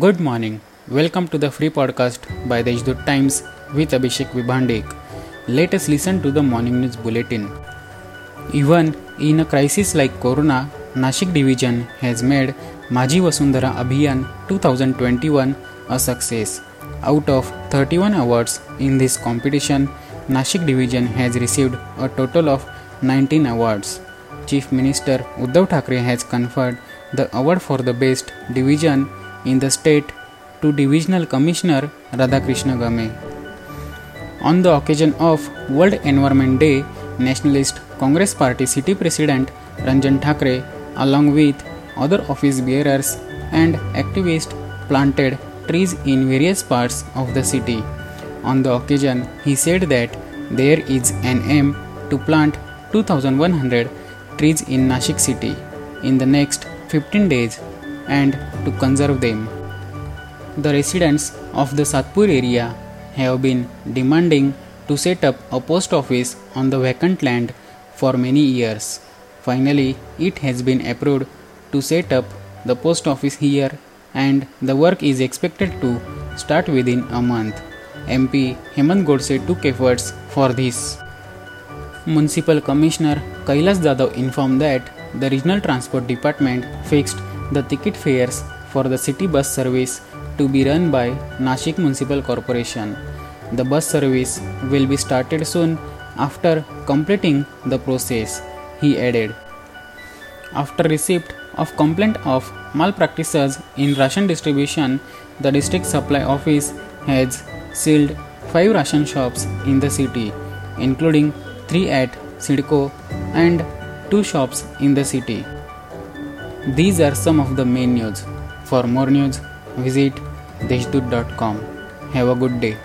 Good morning. Welcome to the free podcast by the Deshdoot Times with Abhishek Vibhandek. Let us listen to the morning news bulletin. Even in a crisis like Corona, Nashik division has made Maji Vasundhara Abhiyan 2021 a success. Out of 31 awards in this competition, Nashik division has received a total of 19 awards. Chief Minister Uddhav Thackeray has conferred the award for the best division in the state to Divisional Commissioner Radhakrishna Game. On the occasion of World Environment Day, Nationalist Congress Party City President Ranjan Thakre, along with other office bearers and activists, planted trees in various parts of the city. On the occasion, he said that there is an aim to plant 2100 trees in Nashik city in the next 15 days and to conserve them. The residents of the Satpur area have been demanding to set up a post office on the vacant land for many years. Finally, it has been approved to set up the post office here and the work is expected to start within a month. MP Hemant Godse took efforts for this. Municipal Commissioner Kailas Jadhav informed that the Regional Transport Department fixed the ticket fares for the city bus service to be run by Nashik Municipal Corporation. The bus service will be started soon after completing the process, he added. After receipt of complaint of malpractices in ration distribution, the district supply office has sealed five ration shops in the city, including three at CIDCO and two shops in the city. These are some of the main news. For more news, visit deshdoot.com. Have a good day.